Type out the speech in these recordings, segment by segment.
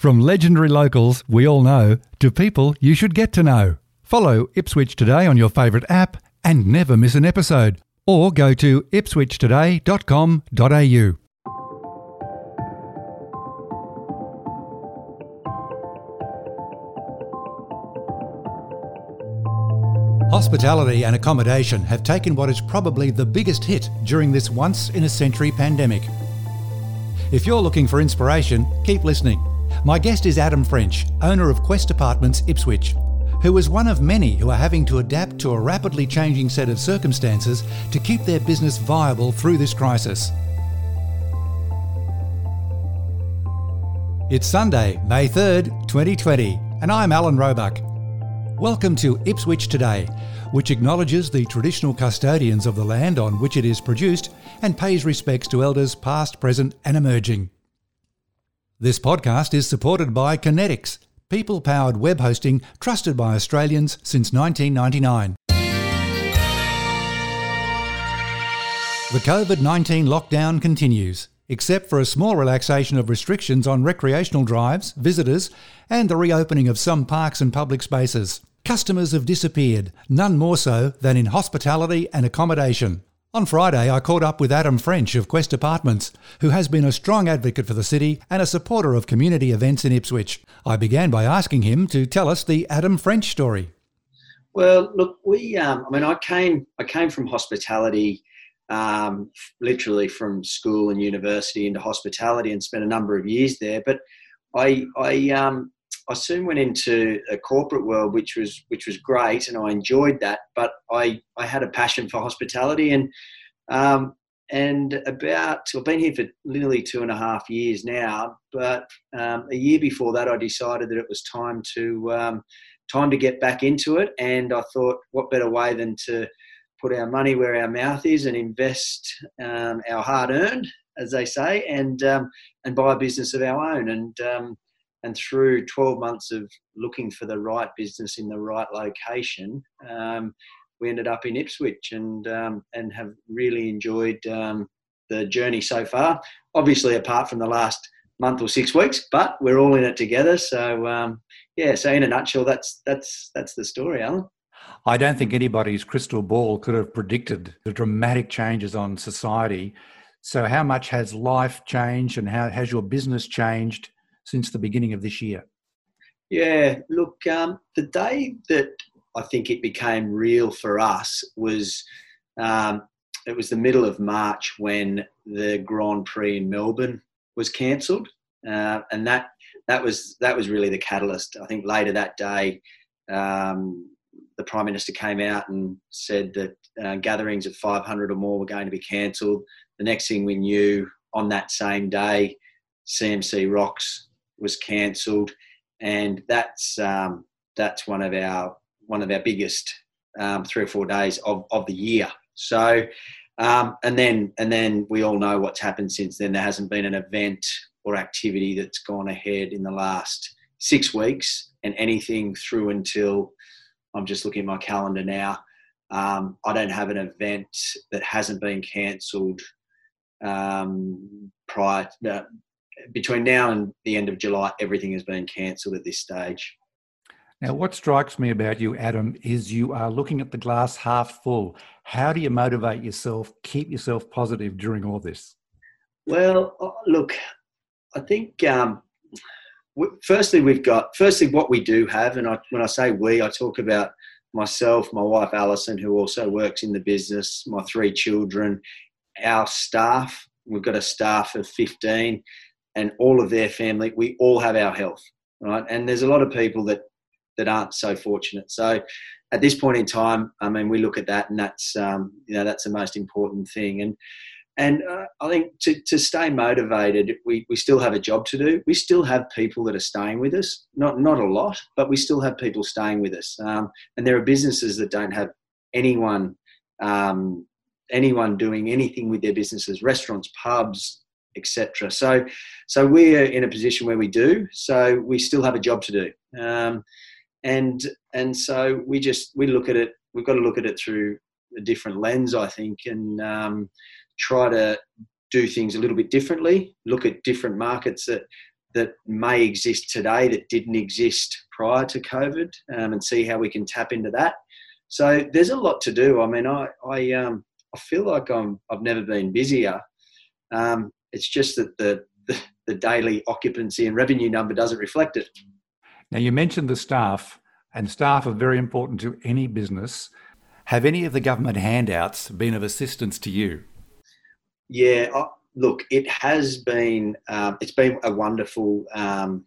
From legendary locals we all know to people you should get to know. Follow Ipswich Today on your favourite app and never miss an episode. Or go to ipswichtoday.com.au. Hospitality and accommodation have taken what is probably the biggest hit during this once in a century pandemic. If you're looking for inspiration, keep listening. My guest is Adam French, owner of Quest Apartments Ipswich, who is one of many who are having to adapt to a rapidly changing set of circumstances to keep their business viable through this crisis. It's Sunday, May 3rd, 2020, and I'm Alan Roebuck. Welcome to Ipswich Today, which acknowledges the traditional custodians of the land on which it is produced and pays respects to elders past, present, and emerging. This podcast is supported by Conetix, people powered web hosting trusted by Australians since 1999. The COVID 19 lockdown continues, except for a small relaxation of restrictions on recreational drives, visitors, and the reopening of some parks and public spaces. Customers have disappeared, none more so than in hospitality and accommodation. On Friday, I caught up with Adam French of Quest Apartments, who has been a strong advocate for the city and a supporter of community events in Ipswich. I began by asking him to tell us the Adam French story. Well, look, we, um, I mean, I came, I came from hospitality, um, literally from school and university into hospitality and spent a number of years there. But I, I, um, I soon went into a corporate world, which was which was great, and I enjoyed that. But I I had a passion for hospitality, and um, and about I've been here for nearly two and a half years now. But um, a year before that, I decided that it was time to um, time to get back into it, and I thought, what better way than to put our money where our mouth is and invest um, our hard earned, as they say, and um, and buy a business of our own, and um, and through 12 months of looking for the right business in the right location, um, we ended up in Ipswich and um, and have really enjoyed um, the journey so far. Obviously, apart from the last month or six weeks, but we're all in it together. So um, yeah, so in a nutshell, that's that's that's the story, Alan. I don't think anybody's crystal ball could have predicted the dramatic changes on society. So, how much has life changed, and how has your business changed since the beginning of this year? Yeah, look, um, the day that I think it became real for us was um, it was the middle of March when the Grand Prix in Melbourne was cancelled, uh, and that that was that was really the catalyst. I think later that day, um, the Prime Minister came out and said that uh, gatherings of 500 or more were going to be cancelled. The next thing we knew, on that same day, CMC Rocks was cancelled, and that's um, that's one of our one of our biggest um, three or four days of, of the year. So, um, and then and then we all know what's happened since then. There hasn't been an event or activity that's gone ahead in the last six weeks, and anything through until I'm just looking at my calendar now. Um, I don't have an event that hasn't been cancelled um, prior uh, between now and the end of July, everything has been cancelled at this stage. Now, what strikes me about you, Adam, is you are looking at the glass half full. How do you motivate yourself, keep yourself positive during all this? Well, uh, look, I think um, firstly we've got firstly what we do have, and I, when I say we, I talk about myself, my wife Alison, who also works in the business, my three children, our staff. We've got a staff of fifteen, and all of their family, we all have our health, right? And there's a lot of people that that aren't so fortunate. So at this point in time, I mean, we look at that, and that's um, you know that's the most important thing. And and uh, I think to, to stay motivated, we, we still have a job to do. We still have people that are staying with us, not not a lot, but we still have people staying with us. Um, and there are businesses that don't have anyone um, anyone doing anything with their businesses, restaurants, pubs, etc. So, so we're in a position where we do. So we still have a job to do, um, and and so we just we look at it. We've got to look at it through a different lens, I think, and um, try to do things a little bit differently. Look at different markets that that may exist today that didn't exist prior to COVID, um, and see how we can tap into that. So there's a lot to do. I mean, I I um, I feel like I'm I've never been busier. Um, it's just that the, the the daily occupancy and revenue number doesn't reflect it. Now you mentioned the staff, and staff are very important to any business. Have any of the government handouts been of assistance to you? Yeah, I, look, it has been um, it's been a wonderful um,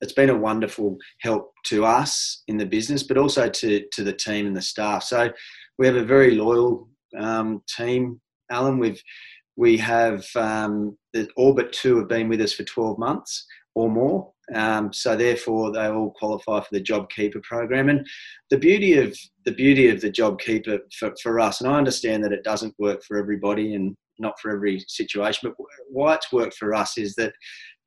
it's been a wonderful help to us in the business, but also to to the team and the staff. So we have a very loyal um, team, Alan. We've we have um, the Orbit two have been with us for twelve months or more. Um, so therefore, they all qualify for the JobKeeper program. And the beauty of the beauty of the JobKeeper for, for us, and I understand that it doesn't work for everybody, and not for every situation. But why it's worked for us is that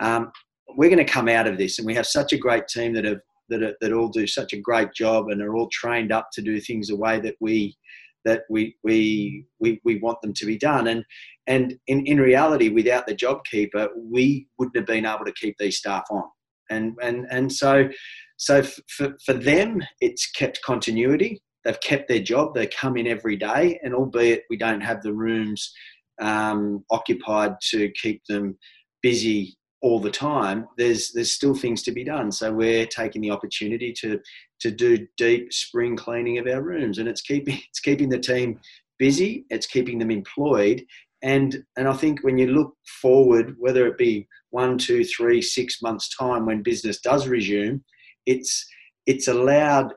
um, we're going to come out of this, and we have such a great team that have that, are, that all do such a great job and are all trained up to do things the way that we that we we we, we want them to be done. And and in, in reality, without the job keeper, we wouldn't have been able to keep these staff on. And and and so so for, for them, it's kept continuity. They've kept their job. They come in every day, and albeit we don't have the rooms um, occupied to keep them busy all the time, there's there's still things to be done. So we're taking the opportunity to to do deep spring cleaning of our rooms, and it's keeping it's keeping the team busy. It's keeping them employed, and and I think when you look forward, whether it be one, two, three, six months time when business does resume, it's it's allowed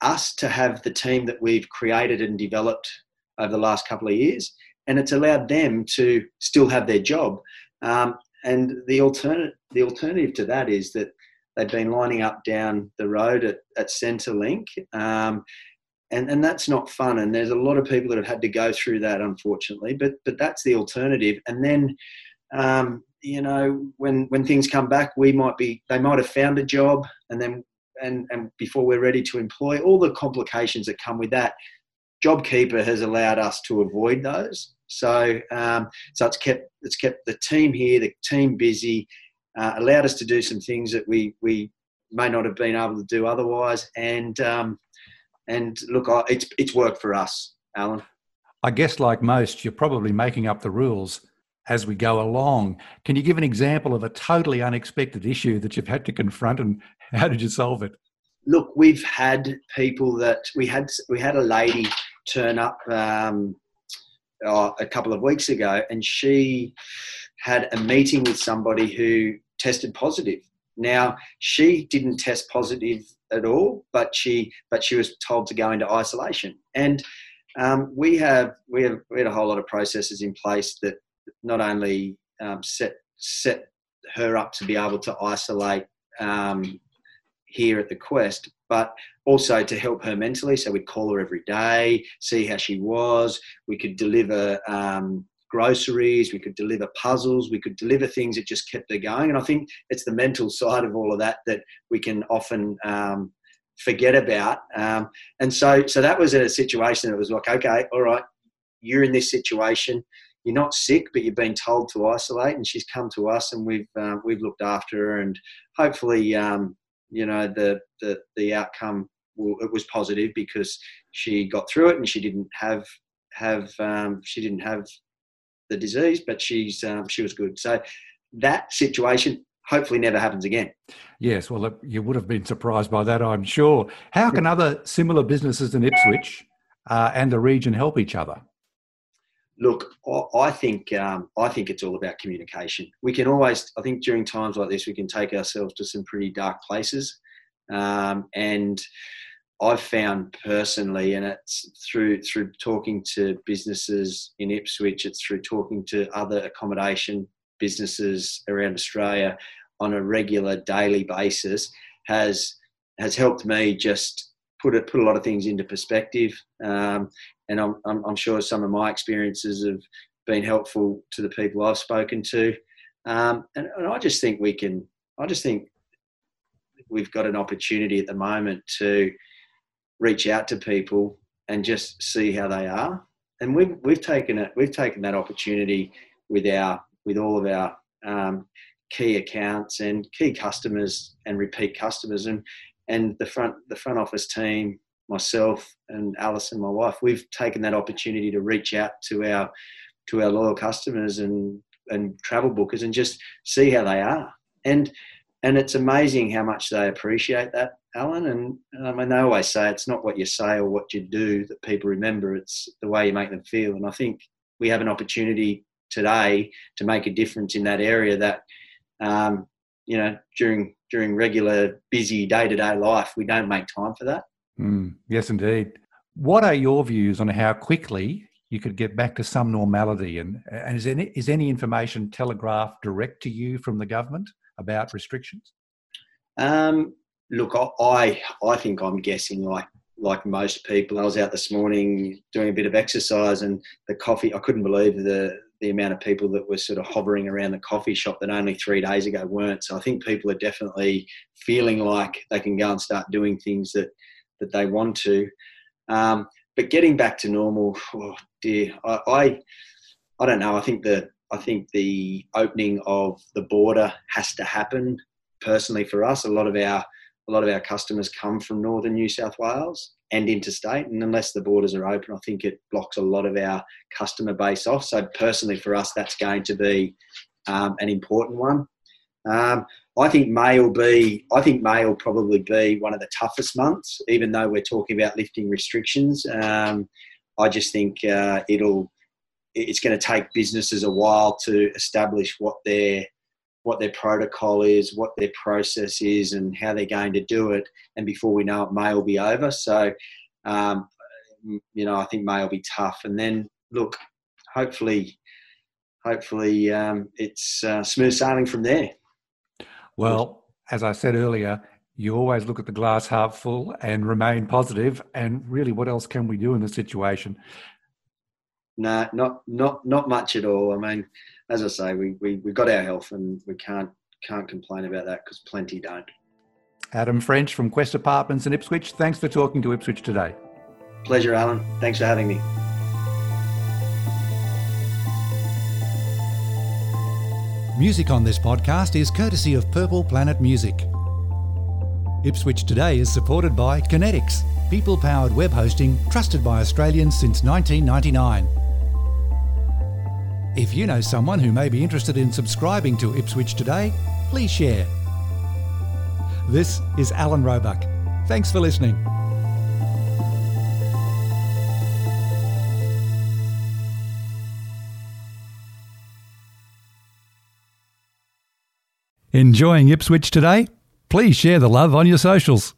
us to have the team that we've created and developed over the last couple of years and it's allowed them to still have their job. Um, and the alternative, the alternative to that is that they've been lining up down the road at, at Centrelink, um, and and that's not fun. And there's a lot of people that have had to go through that, unfortunately. But but that's the alternative. And then. Um, you know, when when things come back, we might be they might have found a job, and then and and before we're ready to employ, all the complications that come with that. JobKeeper has allowed us to avoid those. So, um, so it's kept it's kept the team here, the team busy, uh, allowed us to do some things that we we may not have been able to do otherwise, and um, and look, it's it's worked for us, Alan. I guess, like most, you're probably making up the rules as we go along. Can you give an example of a totally unexpected issue that you've had to confront, and how did you solve it? Look, we've had people that we had we had a lady turn up um, uh, a couple of weeks ago, and she had a meeting with somebody who tested positive. Now she didn't test positive at all, but she but she was told to go into isolation. And um, we have we have we had a whole lot of processes in place that not only um, set set her up to be able to isolate um, here at the Quest, but also to help her mentally. So we'd call her every day, see how she was. We could deliver um, groceries, we could deliver puzzles, we could deliver things that just kept her going. And I think it's the mental side of all of that that we can often um, forget about. Um, and so, so that was in a situation that was like, okay, all right, you're in this situation. You're not sick, but you've been told to isolate, and she's come to us, and we've uh, we've looked after her, and hopefully, um, you know the the, the outcome it was positive because she got through it and she didn't have have um, she didn't have the disease, but she's um, she was good. So that situation hopefully never happens again. Yes, well, you would have been surprised by that, I'm sure. How can other similar businesses in Ipswich uh, and the region help each other? Look, I think um, I think it's all about communication. We can always, I think, during times like this, we can take ourselves to some pretty dark places, um, and I've found personally, and it's through through talking to businesses in Ipswich, it's through talking to other accommodation businesses around Australia on a regular daily basis, has has helped me just put it put a lot of things into perspective. Um, and I'm, I'm, I'm sure some of my experiences have been helpful to the people I've spoken to. Um, and, and I just think we can. I just think we've got an opportunity at the moment to reach out to people and just see how they are. And we've we've taken it. We've taken that opportunity with our with all of our um, key accounts and key customers and repeat customers and and the front the front office team myself and Alison my wife we've taken that opportunity to reach out to our to our loyal customers and and travel bookers and just see how they are and and it's amazing how much they appreciate that Alan and I mean they always say it's not what you say or what you do that people remember it's the way you make them feel and I think we have an opportunity today to make a difference in that area that um, you know during during regular busy day to day life we don't make time for that. Mm, yes, indeed. What are your views on how quickly you could get back to some normality? And, and is, any, is any information telegraphed direct to you from the government about restrictions? Um, look, I I think I'm guessing like like most people. I was out this morning doing a bit of exercise, and the coffee. I couldn't believe the the amount of people that were sort of hovering around the coffee shop that only three days ago weren't. So I think people are definitely feeling like they can go and start doing things that that they want to. Um, but getting back to normal, oh dear, I, I, I don't know. I think that I think the opening of the border has to happen. Personally, for us, a lot of our a lot of our customers come from northern New South Wales and interstate, and unless the borders are open, I think it blocks a lot of our customer base off. So personally, for us, that's going to be um, an important one. Um, I think May will be. I think May will probably be one of the toughest months, even though we're talking about lifting restrictions. Um, I just think uh, it'll. It's going to take businesses a while to establish what their what their protocol is, what their process is, and how they're going to do it. And before we know it, May will be over. So, um, you know, I think May will be tough. And then look, hopefully, hopefully um, it's uh, smooth sailing from there. Well, as I said earlier, you always look at the glass half full and remain positive. And really, what else can we do in the situation? No, not not not much at all. I mean, as I say, we, we, we got our health and we can't can't complain about that because plenty don't. Adam French from Quest Apartments in Ipswich, thanks for talking to Ipswich today. Pleasure, Alan. Thanks for having me. Music on this podcast is courtesy of Purple Planet Music. Ipswich Today is supported by Conetix, people powered web hosting trusted by Australians since 1999. If you know someone who may be interested in subscribing to Ipswich Today, please share. This is Alan Roebuck. Thanks for listening. Enjoying Ipswich today? Please share the love on your socials.